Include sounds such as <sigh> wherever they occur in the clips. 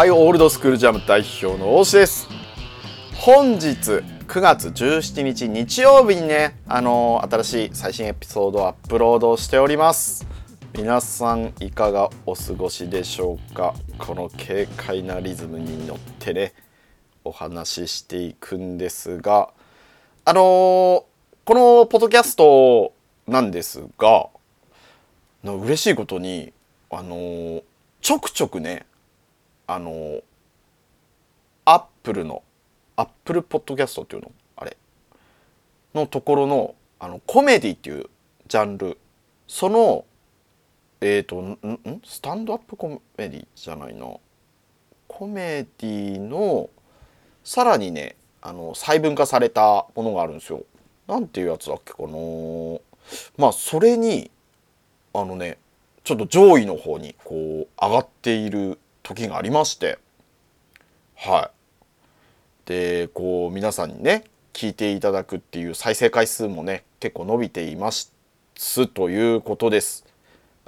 はい、オールドスクールジャム代表の大志です。本日9月17日日曜日にね、あのー新しい最新エピソードをアップロードしております。皆さんいかがお過ごしでしょうか？この軽快なリズムに乗ってね、お話ししていくんですが、あのーこのポッドキャストなんですが、の嬉しいことに、あのーちょくちょくね、あのアップルのアップルポッドキャストっていうの？あれ？のところのあのコメディっていうジャンル。そのえっ、とん？スタンドアップコメディじゃないな。コメディのさらにねあの細分化されたものがあるんですよ。なんていうやつだっけかな。まあそれにあのねちょっと上位の方にこう上がっている時がありましてはい。でこう皆さんにね聞いていただくっていう再生回数もね結構伸びていますということです。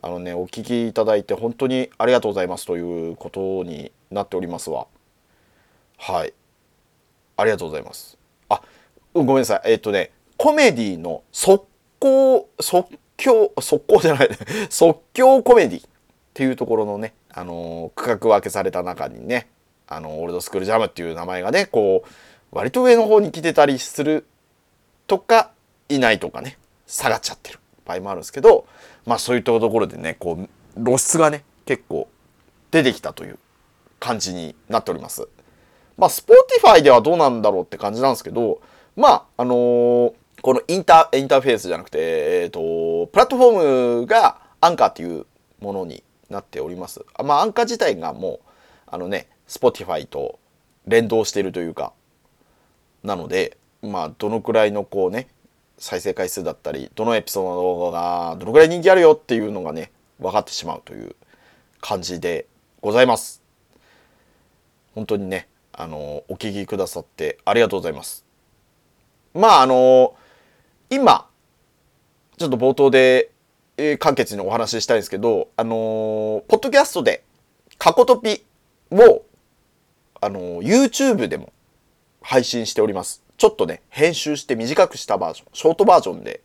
あのねお聞きいただいて本当にありがとうございますということになっておりますわ。はい。ありがとうございます。あうんごめんなさい。えっ、とねコメディの速攻即興速攻じゃない。即興コメディっていうところのね、あの区画分けされた中にね、あのオールドスクールジャムっていう名前がね、こう、割と上の方に来てたりするとか、いないとかね、下がっちゃってる場合もあるんですけど、まあそういったところでね、こう、露出がね、結構出てきたという感じになっております。まあ、Spotify ではどうなんだろうって感じなんですけど、まあ、あのーこのインター、インターフェースじゃなくて、えっ、と、プラットフォームがアンカーっていうものになっております。あまあ、アンカー自体がもう、あのね、Spotify と連動しているというか、なので、まあ、どのくらいのこうね、再生回数だったり、どのエピソードの動画がどのくらい人気あるよっていうのがね、分かってしまうという感じでございます。本当にね、あの、お聞きくださってありがとうございます。まあ、あの、今、ちょっと冒頭で、えー簡潔にお話ししたいんですけど、あのーポッドキャストで、過去トピを、あのー YouTube でも配信しております。ちょっとね、編集して短くしたバージョン、ショートバージョンで、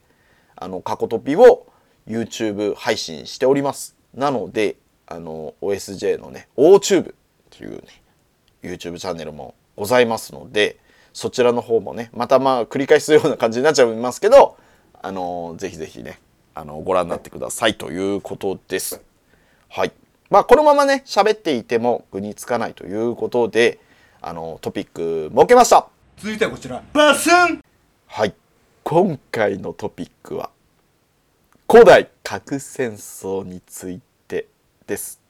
あの、過去トピを YouTube 配信しております。なので、あの、OSJ のね、OTube っていうね、YouTube チャンネルもございますので、そちらの方もね、またまあ繰り返すような感じになっちゃいますけど、あの、ぜひぜひね、あの、ご覧になってくださいということです。はい。まあ、このままね、喋っていても具につかないということで、あの、トピック設けました。続いてはこちらバスンはい。今回のトピックは、古代核戦争についてです。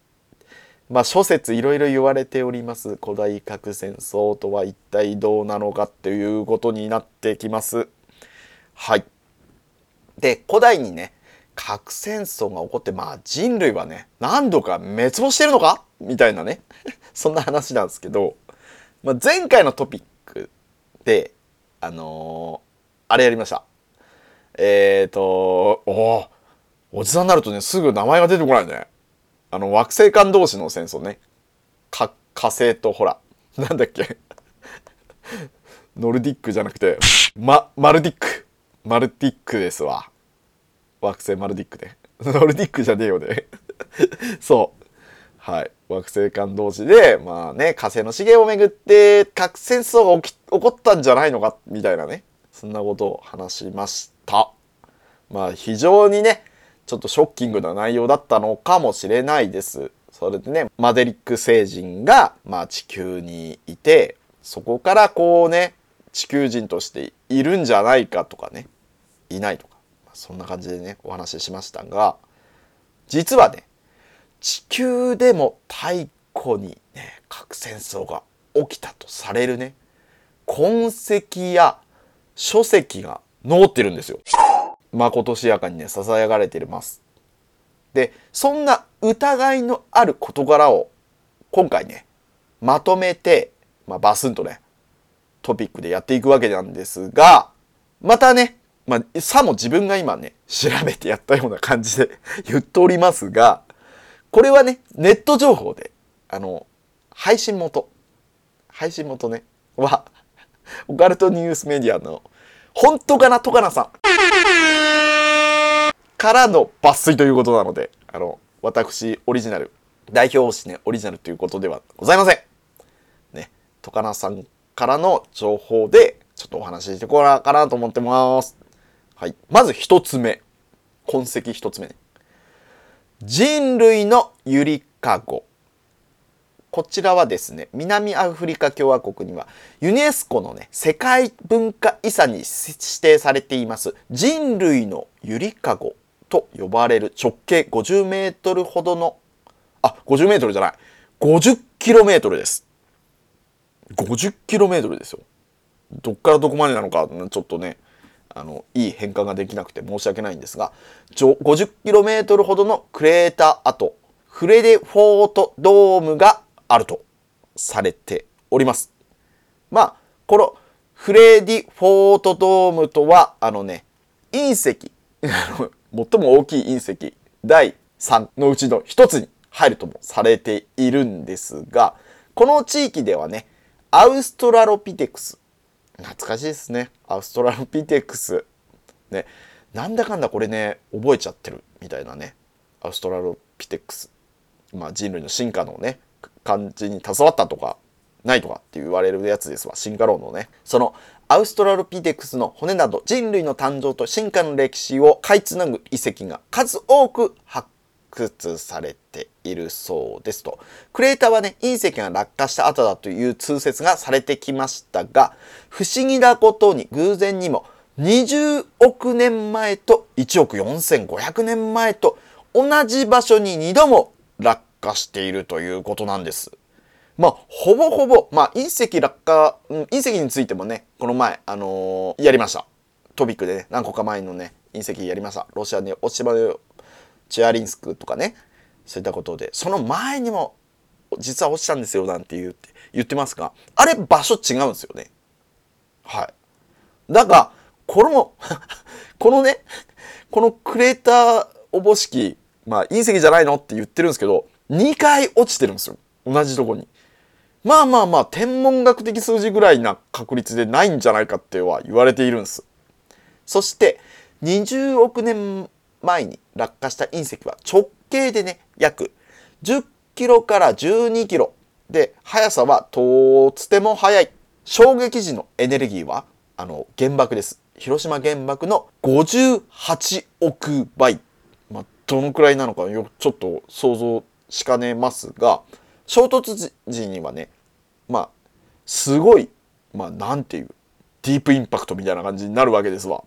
まあ諸説いろいろ言われております古代核戦争とは一体どうなのかっていうことになってきます。はい。で、古代にね、核戦争が起こって、まあ人類はね、何度か滅亡してるのか？みたいなね、<laughs> そんな話なんですけど、まあ、前回のトピックで、あのーあれやりました。えーと、おーおじさんになるとね、すぐ名前が出てこないね。あの、惑星間同士の戦争ね。か、火星とほら、<laughs> なんだっけ？ノルディックじゃなくて、ま、マルディック。マルディックですわ。惑星マルディックで。ノルディックじゃねえよね。<laughs> そう。はい。惑星間同士で、まあね、火星の資源をめぐって核戦争が起き起こったんじゃないのか、みたいなね。そんなことを話しました。まあ非常にね、ちょっとショッキングな内容だったのかもしれないです。それでね、マデリック星人が、まあ地球にいて、そこからこうね、地球人としているんじゃないかとかね、いないとか、そんな感じでね、お話ししましたが、実はね、地球でも太古にね核戦争が起きたとされるね痕跡や書籍が残ってるんですよ。まことしやかにね囁かれています。でそんな疑いのある事柄を今回ねまとめて、まあ、バスンとねトピックでやっていくわけなんですがまたね、まあ、さも自分が今ね調べてやったような感じで言っておりますがこれはねネット情報であの配信元配信元ねはオカルトニュースメディアの本当かなトカナさん。からの抜粋ということなのであの私オリジナル代表誌ねオリジナルということではございません。ねトカナさんからの情報でちょっとお話ししてこうかなと思ってます。はい。まず一つ目。痕跡一つ目ね。人類のゆりかご。こちらはですね南アフリカ共和国にはユネスコのね世界文化遺産に指定されています人類のゆりかごと呼ばれる直径50メートルほどのあ50メートルじゃない。50キロメートルです。50キロメートルですよ。どっからどこまでなのかちょっとねあのいい変換ができなくて申し訳ないんですが 50km ほどのクレーター跡フレデフォートドームがあるとされております。まあこのフレディフォートドームとはあのね隕石 <laughs> 最も大きい隕石第3のうちの一つに入るともされているんですがこの地域ではねアウストラロピテクス懐かしいですね。アウストラロピテクス。ね。なんだかんだこれね覚えちゃってるみたいなね。アウストラロピテクス。まあ人類の進化のね感じに携わったとかないとかって言われるやつですわ。進化論のね。そのアウストラロピテクスの骨など人類の誕生と進化の歴史をかいつなぐ遺跡が数多く発掘されているそうですとクレーターはね隕石が落下した後だという通説がされてきましたが不思議なことに偶然にも20億年前と1億4500年前と同じ場所に2度も落下しているということなんです。まあ、ほぼほぼ、まあ、隕石落下、うん、隕石についてもね、この前、あのーやりました。トピックでね、何個か前のね、隕石やりました。ロシアに落ち葉チアリンスクとかね、そういったことで、その前にも、実は落ちたんですよ、なんて言って、言ってますが、あれ、場所違うんですよね。はい。だが、この、<laughs> このね、このクレーターおぼしき、まあ隕石じゃないのって言ってるんですけど、2回落ちてるんですよ。同じとこに。まあまあまあ、天文学的数字ぐらいな確率でないんじゃないかっては言われているんです。そして、20億年前に落下した隕石は直径でね、約10キロから12キロで、速さはとっても速い。衝撃時のエネルギーは、あの、原爆です。広島原爆の58億倍。まあ、どのくらいなのかよ、ちょっと想像しかねますが、衝突時にはね、まあ、すごい、まあ、なんていう、ディープインパクトみたいな感じになるわけですわ。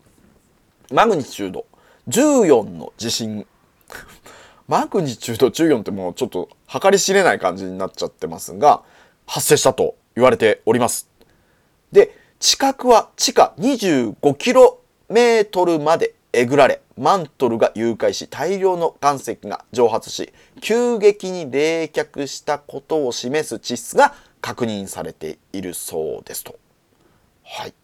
マグニチュード14の地震。<laughs> マグニチュード14ってもうちょっと計り知れない感じになっちゃってますが、発生したと言われております。で、地殻は地下 25km までえぐられ、マントルが融解し、大量の岩石が蒸発し、急激に冷却したことを示す地質が確認されているそうですと。はい。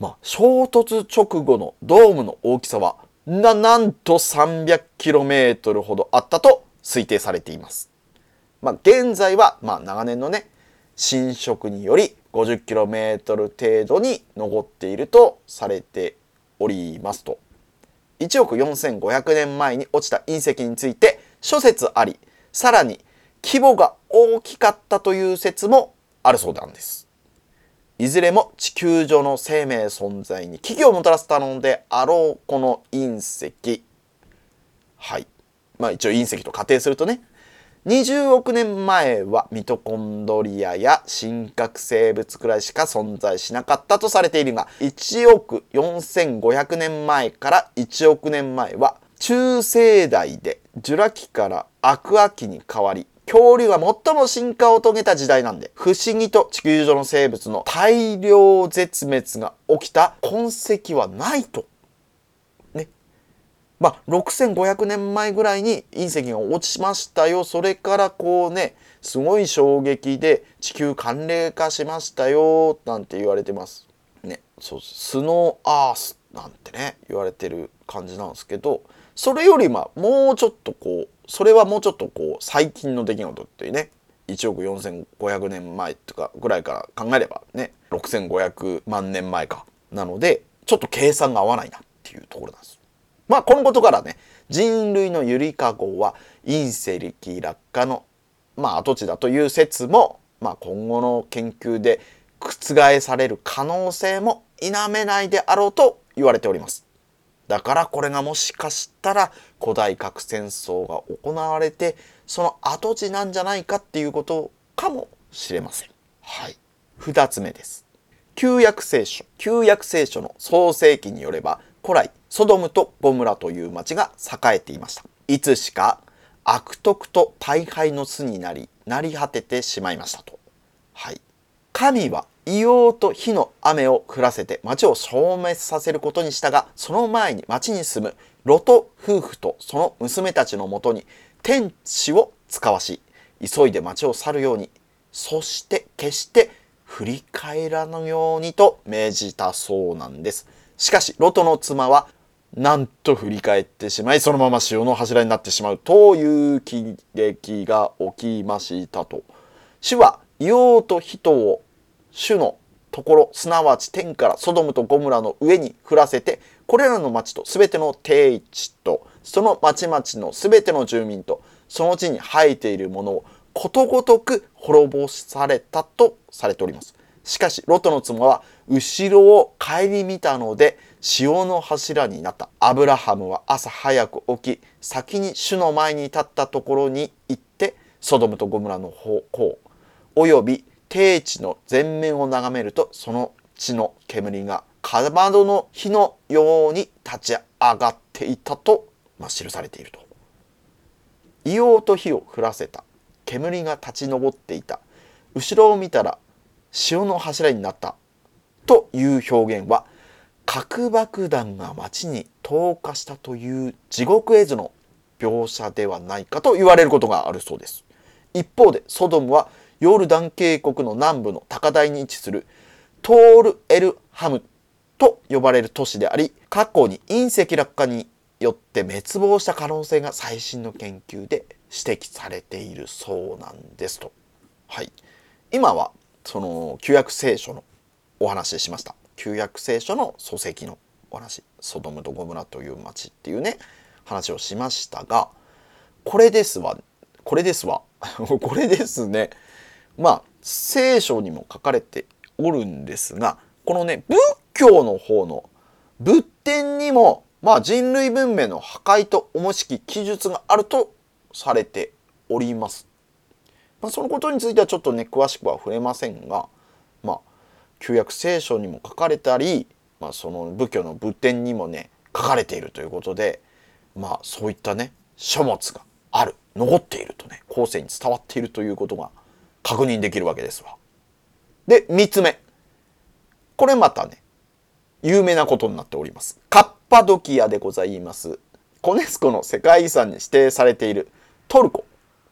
まあ、衝突直後のドームの大きさは、な、なんと 300km ほどあったと推定されています。まあ、現在は、まあ、長年のね、侵食により 50km 程度に残っているとされておりますと。1億4500年前に落ちた隕石について諸説あり、さらに規模が大きかったという説もあるそうなんです。いずれも地球上の生命存在に危機をもたらしたのであろうこの隕石。はい。まあ一応隕石と仮定するとね、20億年前はミトコンドリアや真核生物くらいしか存在しなかったとされているが1億4500年前から1億年前は中生代でジュラ紀からアクア紀に変わり恐竜が最も進化を遂げた時代なんで不思議と地球上の生物の大量絶滅が起きた痕跡はないと。ね。まあ6500年前ぐらいに隕石が落ちましたよそれからこうねすごい衝撃で地球寒冷化しましたよなんて言われてます。ね。そうスノーアースなんてね言われてる感じなんですけどそれよりまあもうちょっとこうそれはもうちょっとこう最近の出来事っていうね1億4500年前とかぐらいから考えればね6500万年前かなのでちょっと計算が合わないなっていうところなんです。まあこのことからね人類のゆりかごは隕石落下のまあ跡地だという説も、まあ、今後の研究で覆される可能性も否めないであろうと言われております。だからこれがもしかしたら古代核戦争が行われてその跡地なんじゃないかっていうことかもしれません。はい。二つ目です。旧約聖書。旧約聖書の創世記によれば古来ソドムとゴムラという町が栄えていました。いつしか悪徳と大敗の巣になり成り果ててしまいましたと。はい。神は硫黄と火の雨を降らせて町を消滅させることにしたがその前に町に住むロト夫婦とその娘たちのもとに天使を使わし急いで町を去るようにそして決して振り返らぬようにと命じたそうなんです。しかしロトの妻はなんと振り返ってしまいそのまま潮の柱になってしまうという喜劇が起きましたと。主は硫黄と人を主のところすなわち天からソドムとゴムラの上に降らせてこれらの町と全ての定地とその町々の全ての住民とその地に生えているものをことごとく滅ぼされたとされております。しかしロトの妻は後ろを顧みたので潮の柱になったアブラハムは朝早く起き先に主の前に立ったところに行ってソドムとゴムラの方向および低地の全面を眺めるとその地の煙がかまどの火のように立ち上がっていたと、まあ、記されていると。硫黄と火を降らせた煙が立ち上っていた後ろを見たら潮の柱になったという表現は核爆弾が町に投下したという地獄絵図の描写ではないかと言われることがあるそうです。一方でソドムはヨルダン渓谷の南部の高台に位置するトール・エル・ハムと呼ばれる都市であり過去に隕石落下によって滅亡した可能性が最新の研究で指摘されているそうなんですと。はい、今はその旧約聖書のお話ししました。旧約聖書の礎石のお話ソドムとゴムラという町っていうね話をしましたがこれですわこれですわ。これです <laughs> ね。まあ聖書にも書かれておるんですがこのね仏教の方の仏典にもまあ人類文明の破壊と重しき記述があるとされております。まあ、そのことについてはちょっとね詳しくは触れませんがまあ旧約聖書にも書かれたり、まあ、その仏教の仏典にもね書かれているということでまあそういったね書物がある残っているとね後世に伝わっているということが確認できるわけですわ。で、三つ目。これまたね、有名なことになっております。カッパドキアでございます。コネスコの世界遺産に指定されているトルコ。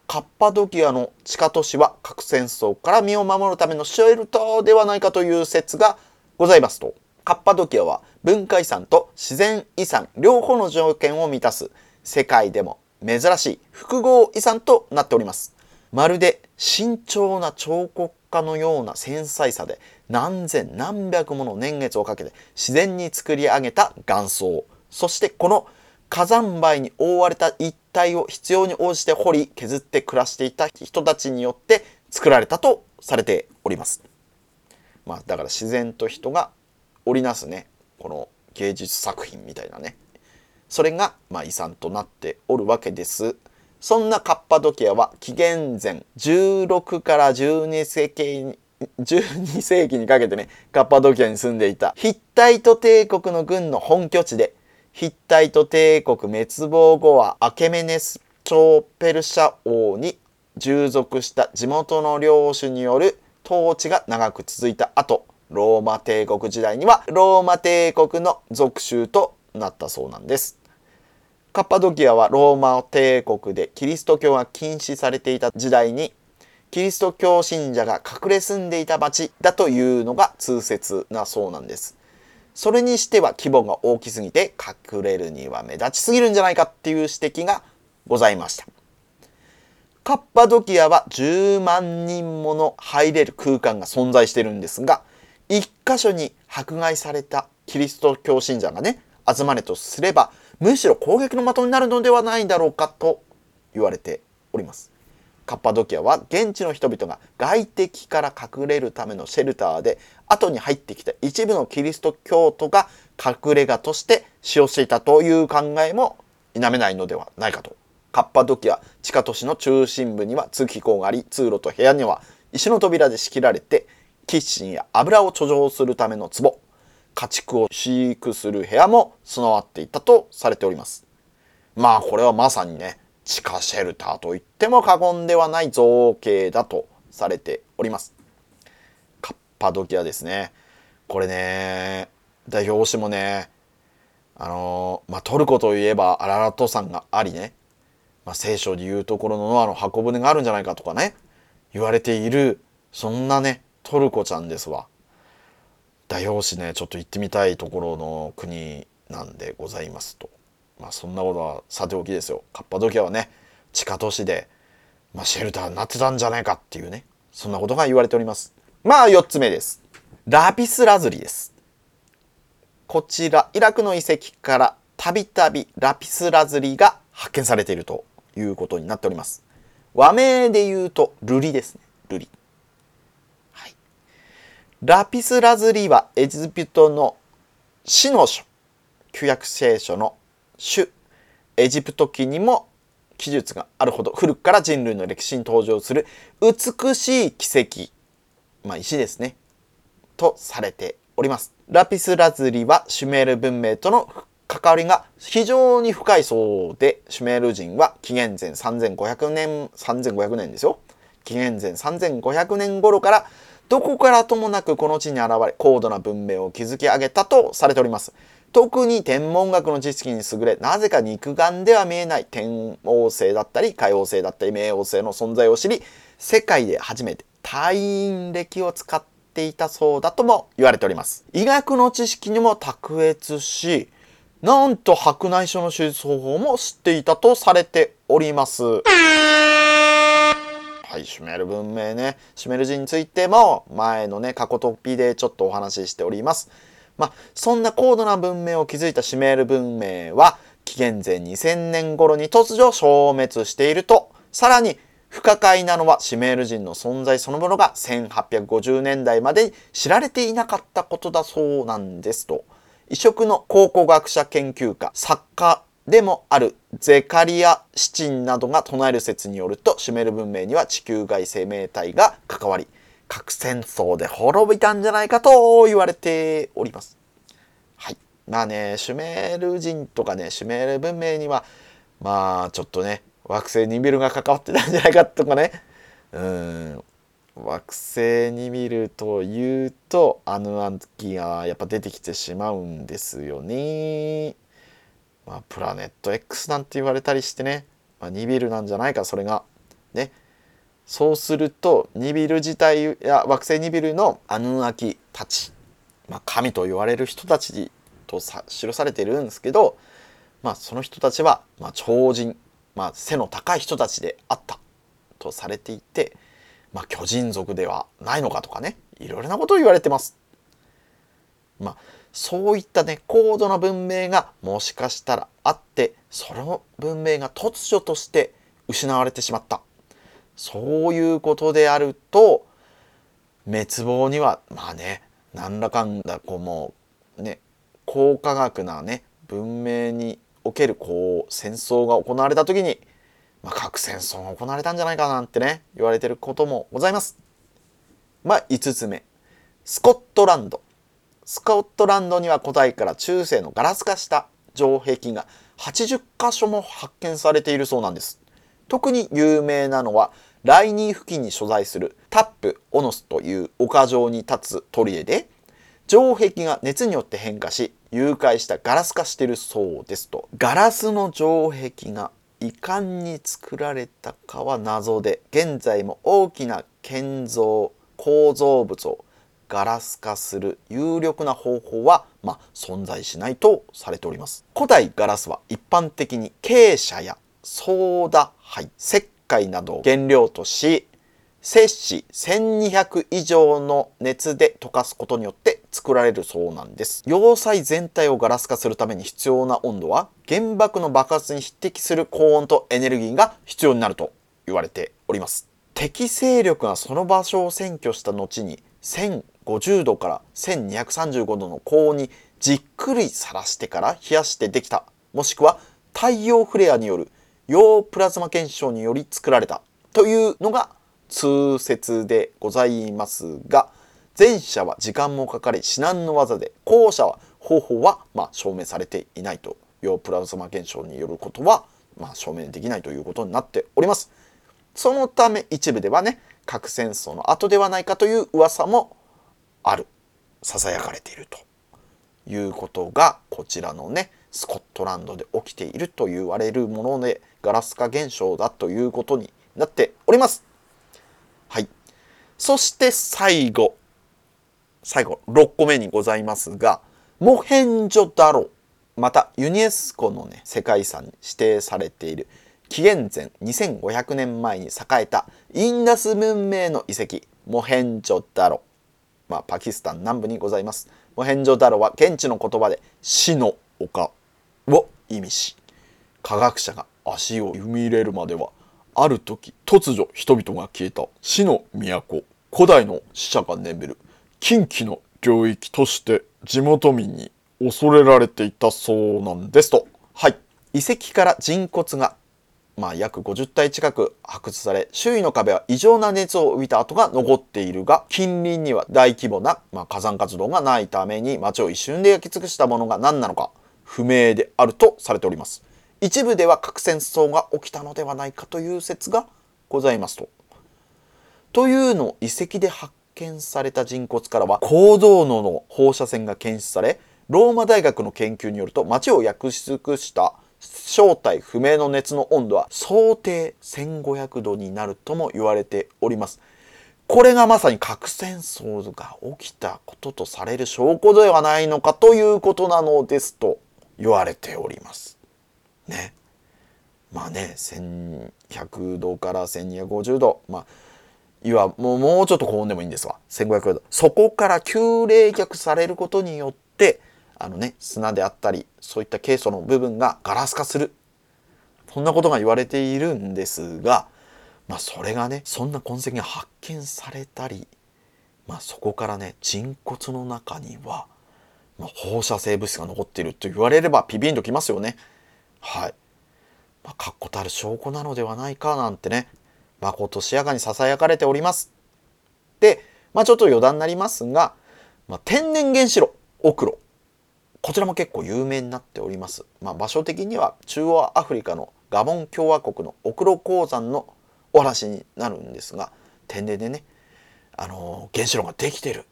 カッパドキアの地下都市は核戦争から身を守るためのシェルターではないかという説がございますと。カッパドキアは文化遺産と自然遺産両方の条件を満たす世界でも珍しい複合遺産となっております。まるで慎重な彫刻家のような繊細さで何千何百もの年月をかけて自然に作り上げた岩層そしてこの火山灰に覆われた一帯を必要に応じて掘り削って暮らしていた人たちによって作られたとされております。まあだから自然と人が織りなすねこの芸術作品みたいなねそれがまあ遺産となっておるわけです。そんなカッパドキアは紀元前16から12世紀に12世紀にかけてねカッパドキアに住んでいた。ヒッタイト帝国の軍の本拠地でヒッタイト帝国滅亡後はアケメネス朝ペルシャ王に従属した地元の領主による統治が長く続いた後ローマ帝国時代にはローマ帝国の属州となったそうなんです。カッパドキアはローマ帝国でキリスト教が禁止されていた時代にキリスト教信者が隠れ住んでいた町だというのが通説なそうなんです。それにしては規模が大きすぎて隠れるには目立ちすぎるんじゃない。かっていう指摘がございましたカッパドキアは10万人もの入れる空間が存在してるんですが一箇所に迫害されたキリスト教信者がね集まれとすればむしろ攻撃の的になるのではないだろうかと言われておりますカッパドキアは現地の人々が外敵から隠れるためのシェルターで後に入ってきた一部のキリスト教徒が隠れ家として使用していたという考えも否めないのではないかと。カッパドキア地下都市の中心部には通気口があり通路と部屋には石の扉で仕切られてキッチンや油を貯蔵するための壺家畜を飼育する部屋も備わっていたとされております。まあこれはまさにね地下シェルターと言っても過言ではない造形だとされております。カッパドキアですね。これね代表してもねあのまあ、トルコといえばアララト山がありね、まあ、聖書でいうところのノアの箱舟があるんじゃないかとかね言われているそんなねトルコちゃんですわ。代表紙ねちょっと行ってみたいところの国なんでございますと。まあそんなことはさておきですよ。カッパドキアはね地下都市で、まあ、シェルターになってたんじゃないかっていうねそんなことが言われております。まあ4つ目です。ラピスラズリです。こちらイラクの遺跡からたびたびラピスラズリが発見されているということになっております。和名で言うとルリですね。ルリ。ラピスラズリはエジプトの死の書旧約聖書の主エジプト記にも記述があるほど古くから人類の歴史に登場する美しい奇跡まあ石ですね。とされておりますラピスラズリはシュメール文明との関わりが非常に深いそうでシュメール人は紀元前3500年3500年ですよ。紀元前3500年頃からどこからともなくこの地に現れ高度な文明を築き上げたとされております。特に天文学の知識に優れなぜか肉眼では見えない天王星だったり海王星だったり冥王星の存在を知り世界で初めて太陰暦を使っていたそうだとも言われております。医学の知識にも卓越しなんと白内障の手術方法も知っていたとされております。はい、シュメール文明ね。シュメール人についても前のね、過去トピでちょっとお話ししております。まあ、そんな高度な文明を築いたシュメール文明は紀元前2000年頃に突如消滅しているとさらに不可解なのはシュメール人の存在そのものが1850年代まで知られていなかったことだそうなんですと異色の考古学者研究家作家でもあるゼカリア・シチンなどが唱える説によるとシュメール文明には地球外生命体が関わり核戦争で滅びたんじゃないかと言われております。はい。まあね、シュメール人とかね、シュメール文明には、まあちょっとね、惑星ニビルが関わってたんじゃないかとかね。うん。惑星ニビルというと、アヌアンキがやっぱ出てきてしまうんですよね。まあ、プラネット X なんて言われたりしてね、まあ、ニビルなんじゃないか、それが。ね。そうするとニビル自体や惑星ニビルのアヌンアキたち、まあ、神と言われる人たちとさ記されているんですけど、まあ、その人たちは、まあ、超人、まあ、背の高い人たちであったとされていて、まあ、巨人族ではないのかとかねいろいろなことを言われてます。まあそういったね高度な文明がもしかしたらあってその文明が突如として失われてしまった。そういうことであると滅亡にはまあね何らかんだこうもうね高科学なね文明におけるこう戦争が行われた時に、まあ、核戦争が行われたんじゃないかなんてね言われてることもございます。まあ5つ目。スコットランド。スコットランドには古代から中世のガラス化した城壁が80箇所も発見されているそうなんです。特に有名なのはライニー付近に所在するタップ・オノスという丘上に立つ鳥居で城壁が熱によって変化し融解したガラス化しているそうですと。ガラスの城壁がいかんに作られたかは謎で現在も大きな建造構造物をガラス化する有力な方法は、まあ、存在しないとされております。古代ガラスは一般的に傾斜やソーダ灰石灰などを原料とし摂氏1200以上の熱で溶かすことによって作られるそうなんです。要塞全体をガラス化するために必要な温度は原爆の爆発に匹敵する高温とエネルギーが必要になると言われております。敵勢力がその場所を占拠した後に50度から1235度の高温にじっくりさらしてから冷やしてできた。もしくは太陽フレアによる陽プラズマ現象により作られた。というのが通説でございますが前者は時間もかかり至難の技で後者は方法はまあ証明されていないと。陽プラズマ現象によることはまあ証明できないということになっております。そのため一部ではね核戦争の後ではないかという噂もあるささやかれているということがこちらのねスコットランドで起きていると言われるものでガラス化現象だということになっております。はい。そして最後。最後、6個目にございますが、モヘンジョダロ。また、ユネスコのね、世界遺産に指定されている、紀元前2500年前に栄えたインダス文明の遺跡、モヘンジョダロ。まあ、パキスタン南部にございます。モヘンジョダロは現地の言葉で死の丘を意味し、科学者が足を踏み入れるまではある時突如人々が消えた死の都古代の死者が眠る近畿の領域として地元民に恐れられていたそうなんですと。はい。遺跡から人骨がまあ、約50体近く発掘され周囲の壁は異常な熱を帯びた跡が残っているが近隣には大規模な、まあ、火山活動がないために町を一瞬で焼き尽くしたものが何なのか不明であるとされております一部では核戦争が起きたのではないかという説がございますと。というの遺跡で発見された人骨からは高濃度の放射線が検出されローマ大学の研究によると町を焼き尽くした正体不明の熱の温度は想定1500度になるとも言われております。これがまさに核戦争が起きたこととされる証拠ではないのかということなのですと言われております。ねまあね1100度から1250度まあいわもうもうちょっと高温でもいいんですわ1500度そこから急冷却されることによってあのね砂であったりそういったケイ素の部分がガラス化するそんなことが言われているんですがまあそれがねそんな痕跡が発見されたりまあそこからね人骨の中には、まあ、放射性物質が残っていると言われればピビンときますよね。はい。まあ、確固たる証拠なのではないかなんてね、まことしやかに囁かれております。で、まあ、ちょっと余談になりますが、まあ、天然原子炉、オクロ。こちらも結構有名になっております。まあ、場所的には中央アフリカのガボン共和国のオクロ鉱山のお話になるんですが、天然でね、あのー、原子炉ができてる。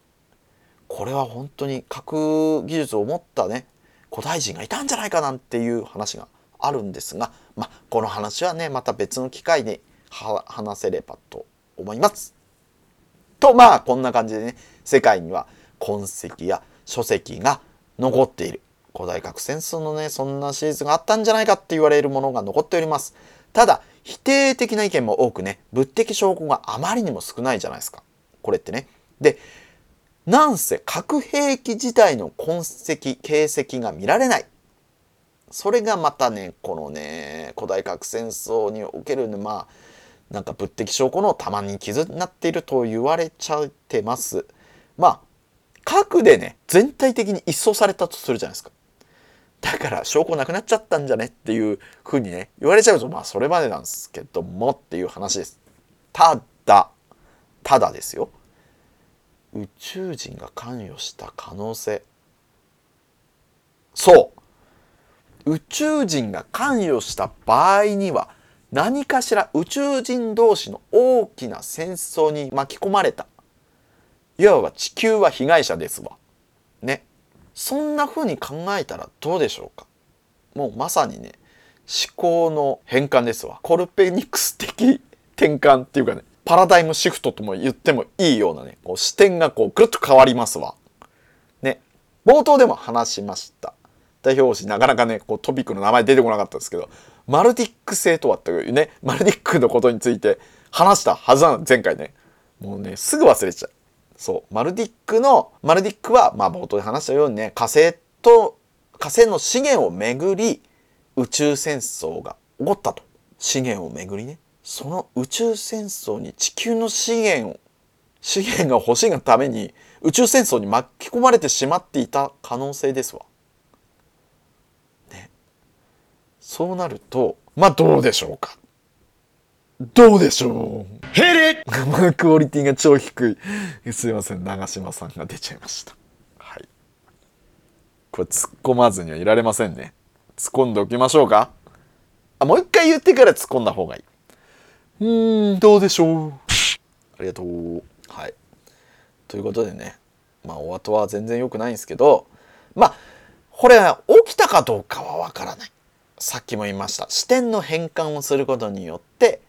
これは本当に核技術を持ったね、古代人がいたんじゃないかなんていう話があるんですが、まあ、この話はねまた別の機会に話せればと思います。とまあこんな感じでね世界には痕跡や書籍が残っている古代核戦争のねそんなシリーズがあったんじゃないかって言われるものが残っております。ただ否定的な意見も多くね物的証拠があまりにも少ないじゃないですかこれってね。でなんせ核兵器自体の痕跡形跡が見られないそれがまたねこのね古代核戦争における、ね、まあなんか物的証拠の玉に傷になっていると言われちゃってます。まあ核でね全体的に一掃されたとするじゃないですか。だから証拠なくなっちゃったんじゃねっていうふうにね言われちゃうとまあそれまでなんですけどもっていう話です。ただただですよ。宇宙人が関与した可能性。そう。宇宙人が関与した場合には何かしら宇宙人同士の大きな戦争に巻き込まれた。いわば地球は被害者ですわ。ね。そんな風に考えたらどうでしょうか。もうまさにね思考の変換ですわ。コルペニクス的転換っていうかねパラダイムシフトとも言ってもいいようなねこう視点がこうぐるっと変わりますわ。ね。冒頭でも話しました。代表紙なかなかねこうトピックの名前出てこなかったですけどマルディック星とはっていうねマルディックのことについて話したはずなの前回ねもうねすぐ忘れちゃう。そうマルディックのマルディックはまあ冒頭で話したようにね火星と火星の資源をめぐり宇宙戦争が起こったと資源をめぐりねその宇宙戦争に地球の資源を資源が欲しいがために宇宙戦争に巻き込まれてしまっていた可能性ですわ。ね。そうなるとまあどうでしょうか。どうでしょう？ヘレまあクオリティが超低い。すいません、長嶋さんが出ちゃいました。はい。これ突っ込まずにはいられませんね。突っ込んでおきましょうかあ、もう一回言ってから突っ込んだ方がいい。うーん、どうでしょう？ありがとう。はい。ということでね、まあお後は全然良くないんですけど、まあ、これ起きたかどうかはわからない。さっきも言いました。視点の変換をすることによって、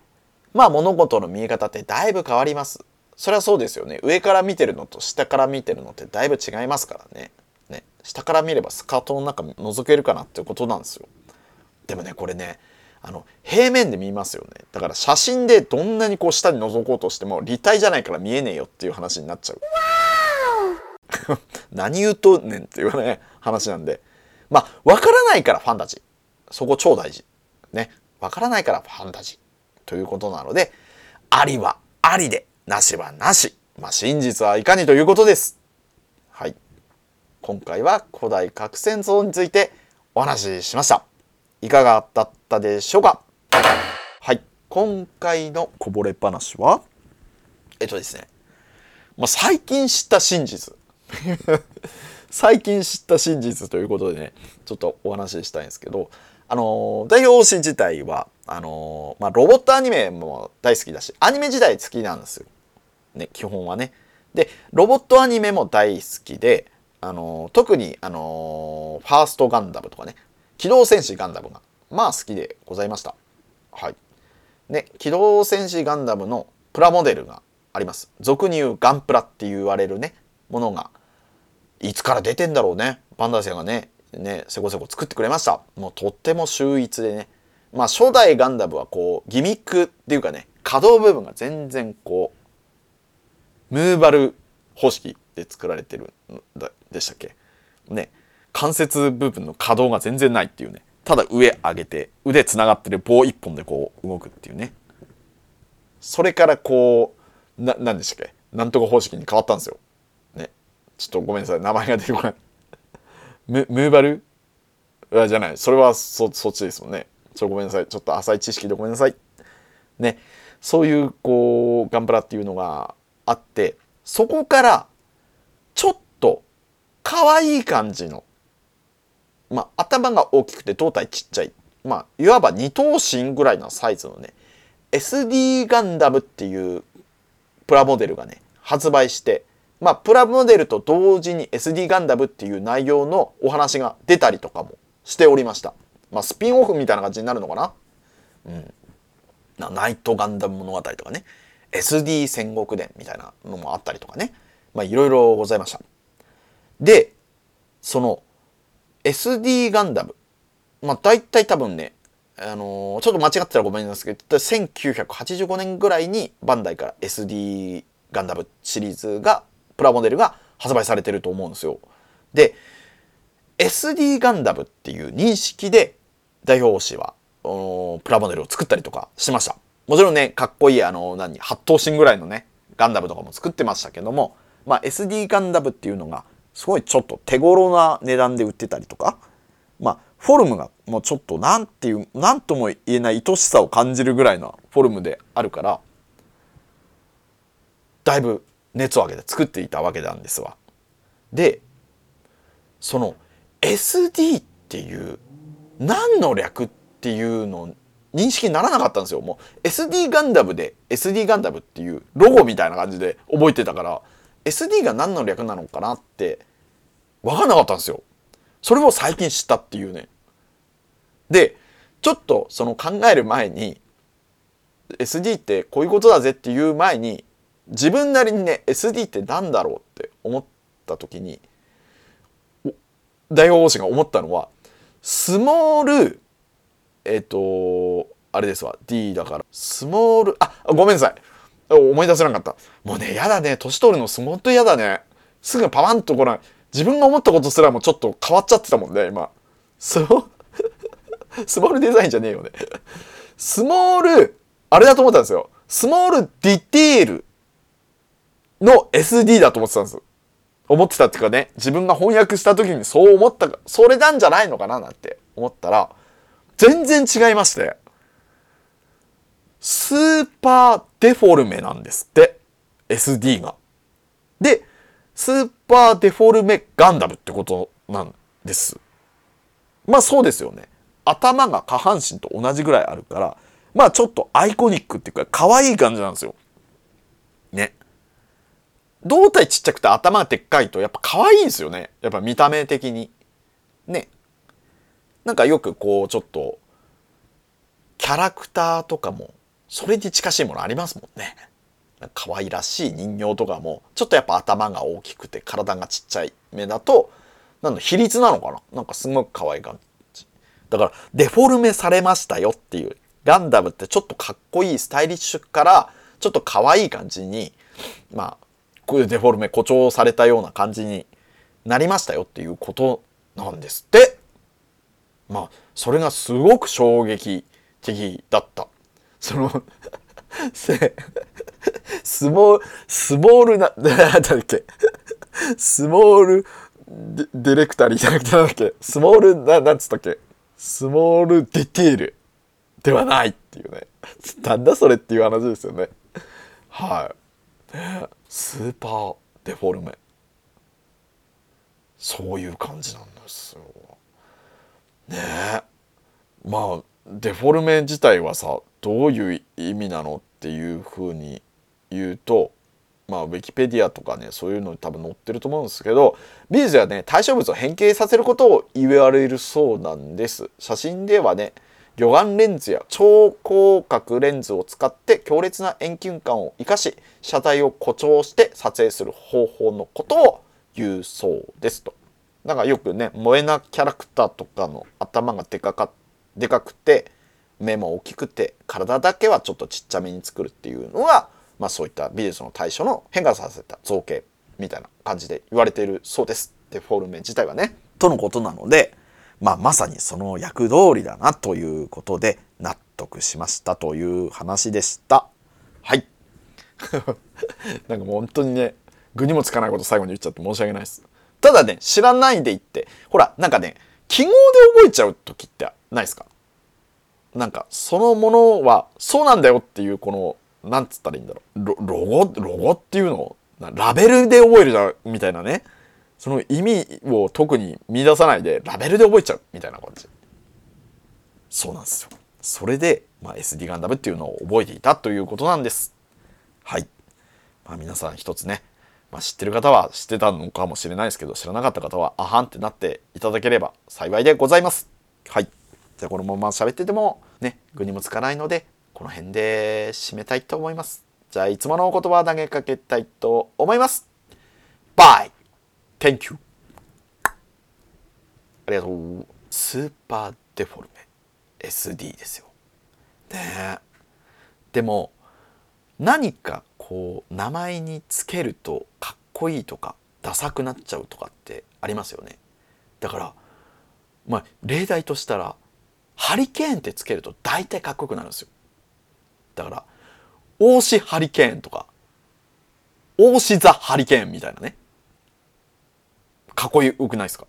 まあ物事の見え方ってだいぶ変わります。それはそうですよね。上から見てるのと下から見てるのってだいぶ違いますからね。ね。下から見ればスカートの中覗けるかなっていうことなんですよ。でもね、これね、あの、平面で見ますよね。だから写真でどんなにこう下に覗こうとしても立体じゃないから見えねえよっていう話になっちゃう。<laughs> 何言うとんねんっていうね、話なんで。まあ、わからないからファンタジー。そこ超大事。ね。わからないからファンタジー。ということなので、ありはありで、なしはなし。まあ、真実はいかにということです。はい。今回は古代核戦争についてお話ししました。いかがだったでしょうか？はい。今回のこぼれ話は、えっとですね、まあ、最近知った真実。<laughs> 最近知った真実ということでね、ちょっとお話ししたいんですけど、あの代表推し自体は、あのまあ、ロボットアニメも大好きだし、アニメ自体好きなんですよ。ね、基本はね。で、ロボットアニメも大好きで、あの特に、あのファーストガンダムとかね、機動戦士ガンダムが、まあ好きでございました。はい。ね、機動戦士ガンダムのプラモデルがあります。俗に言うガンプラって言われるね、ものが、いつから出てんだろうね。バンダイさんがね、ね、せこせこ作ってくれました。もうとっても秀逸でね。まあ初代ガンダムはこう、ギミックっていうかね、可動部分が全然こう、ムーバル方式で作られてるんでしたっけ？ね。関節部分の可動が全然ないっていうね。ただ上上げて、腕つながってる棒一本でこう動くっていうね。それからこう、な、なんでしたっけ？なんとか方式に変わったんですよ。ね。ちょっとごめんなさい。名前が出てこない。ムムーバル？じゃない。それはそそっちですもんね。ちょっとごめんなさい。ちょっと浅い知識でごめんなさい。ね。そういうこうガンプラっていうのがあってそこからちょっと可愛い感じのまあ頭が大きくて胴体ちっちゃいまあいわば二頭身ぐらいのサイズのね SD ガンダムっていうプラモデルがね発売してまあプラモデルと同時に SD ガンダムっていう内容のお話が出たりとかもしておりましたまあスピンオフみたいな感じになるのかな？うん。なナイトガンダム物語とかね。SD 戦国伝みたいなのもあったりとかね。まあいろいろございました。でその SD ガンダム。まあ大体多分ねあのーちょっと間違ってたらごめんなさいけど1985年ぐらいにバンダイから SD ガンダムシリーズがプラモデルが発売されてると思うんですよ。で SD ガンダムっていう認識で代表誌はプラモデルを作ったりとかしましたもちろんねかっこいいあの何8頭身ぐらいのねガンダムとかも作ってましたけどもまあ SD ガンダムっていうのがすごいちょっと手頃な値段で売ってたりとかまあフォルムがもうちょっとなんていうなんとも言えない愛しさを感じるぐらいのフォルムであるからだいぶ熱を上げて作っていたわけなんですわ。でその SD っていう何の略っていうの認識にならなかったんですよ。もう SD ガンダムで SD ガンダムっていうロゴみたいな感じで覚えてたから SD が何の略なのかなって分かんなかったんですよ。それを最近知ったっていうね。で、ちょっとその考える前に SD ってこういうことだぜっていう前に自分なりにね SD って何だろうって思った時に大王子が思ったのはスモールえっ、とあれですわ。D だから。スモールあごめんなさい。思い出せなかった。もうねやだね。年取るのすごく嫌だね。すぐパワンとこない。自分が思ったことすらもちょっと変わっちゃってたもんね今。スモ <laughs> スモールデザインじゃねえよね。スモールあれだと思ったんですよ。スモールディテールの SD だと思ってたんです。思ってたっていうかね自分が翻訳した時にそう思ったかそれなんじゃないのかななんて思ったら全然違いましてスーパーデフォルメなんですって SD が。でスーパーデフォルメガンダムってことなんです。まあそうですよね。頭が下半身と同じぐらいあるからまあちょっとアイコニックっていうか可愛い感じなんですよ。胴体ちっちゃくて頭がでっかいとやっぱ可愛いんですよね。やっぱ見た目的に。ね。なんかよくこうちょっとキャラクターとかもそれに近しいものありますもんね。可愛らしい人形とかもちょっとやっぱ頭が大きくて体がちっちゃい目だとなんだ比率なのかななんかすごく可愛い感じ。だからデフォルメされましたよっていうガンダムってちょっとかっこいいスタイリッシュからちょっと可愛い感じにまあデフォルメ誇張されたような感じになりましたよっていうことなんですって。まあそれがすごく衝撃的だった。その <laughs> スモールスモールな <laughs> なんだっけ。スモールディレクタリーじゃなくてなんだっけ。スモールななんつったっけ。スモールディテール。ではないっていうね。<laughs> なんだそれっていう話ですよね。はい。ねスーパーデフォルメ。そういう感じなんですよ。ねえ。まあデフォルメ自体はさどういう意味なのっていうふうに言うとまあウィキペディアとかねそういうのに多分載ってると思うんですけど美術はね対象物を変形させることを言われるそうなんです。写真ではね魚眼レンズや超広角レンズを使って強烈な遠近感を生かし車体を誇張して撮影する方法のことを言うそうですと。だかよくね萌えなキャラクターとかの頭がでかかでかくて目も大きくて体だけはちょっとちっちゃめに作るっていうのは、まあ、そういった美術の対象の変化させた造形みたいな感じで言われているそうですデフォルメ自体はね。とのことなのでまあ、まさにその役通りだなということで納得しましたという話でした。はい。<laughs> なんかもう本当にね、具にもつかないこと最後に言っちゃって申し訳ないです。ただね、知らないで言って、ほら、なんかね、記号で覚えちゃう時ってないですか？なんか、そのものはそうなんだよっていう、この、なんつったらいいんだろう。ロロゴ、ロゴっていうのを、ラベルで覚えるじゃん、みたいなね。その意味を特に見出さないでラベルで覚えちゃうみたいな感じ。そうなんですよ。それで、まあ、SD ガンダムっていうのを覚えていたということなんです。はい、まあ、皆さん一つね、まあ、知ってる方は知ってたのかもしれないですけど知らなかった方はあはんってなっていただければ幸いでございます。はい。じゃあこのまま喋っててもね具にもつかないのでこの辺で締めたいと思います。じゃあいつものお言葉投げかけたいと思います。バイ。Thank you. ありがとう。スーパーデフォルメ。SD ですよ。ねでも何かこう名前につけるとかっこいいとかダサくなっちゃうとかってありますよね。だからまあ例題としたらハリケーンってつけると大体かっこよくなるんですよ。だから大志ハリケーンとか大志ザハリケーンみたいなね。かっこよくないですか？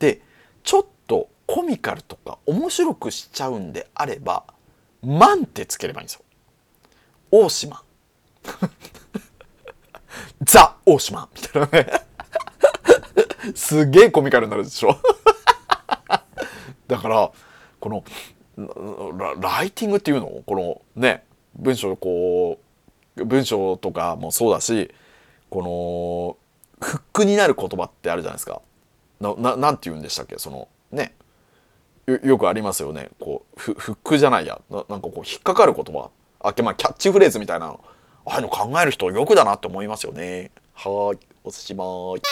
でちょっとコミカルとか面白くしちゃうんであれば「マン」ってつければいいんですよ。大島。<laughs> ザ・大島。みたいなね。すげえコミカルになるでしょ。だからこのラライティングっていうの？このね文章こう文章とかもそうだしこのフックになる言葉ってあるじゃないですか。ななんて言うんでしたっけ？そのね。よよくありますよね。こうフックじゃないや。ななんかこう引っかかる言葉。あまあキャッチフレーズみたいな。のああいうの考える人よくだなって思いますよね。はい。おすしまーい。